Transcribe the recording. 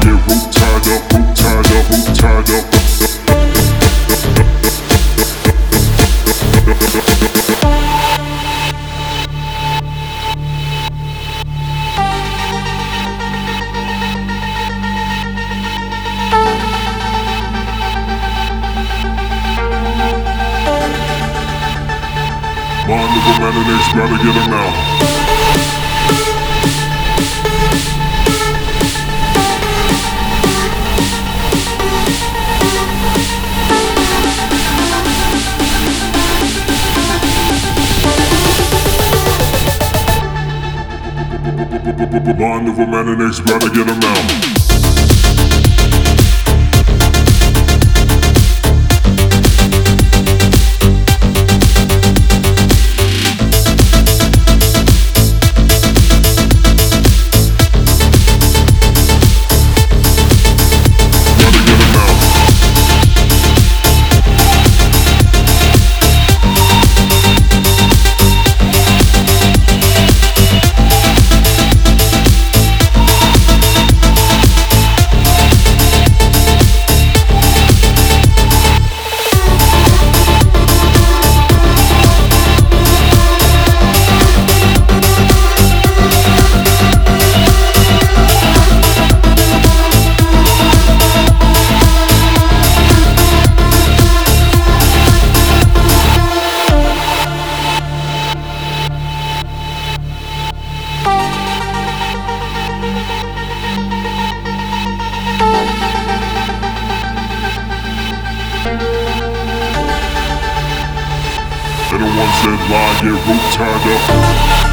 Get root tied up, root tied to get him out. Vulnerable man and they gotta get him out. Anyone said lie, get root tied up.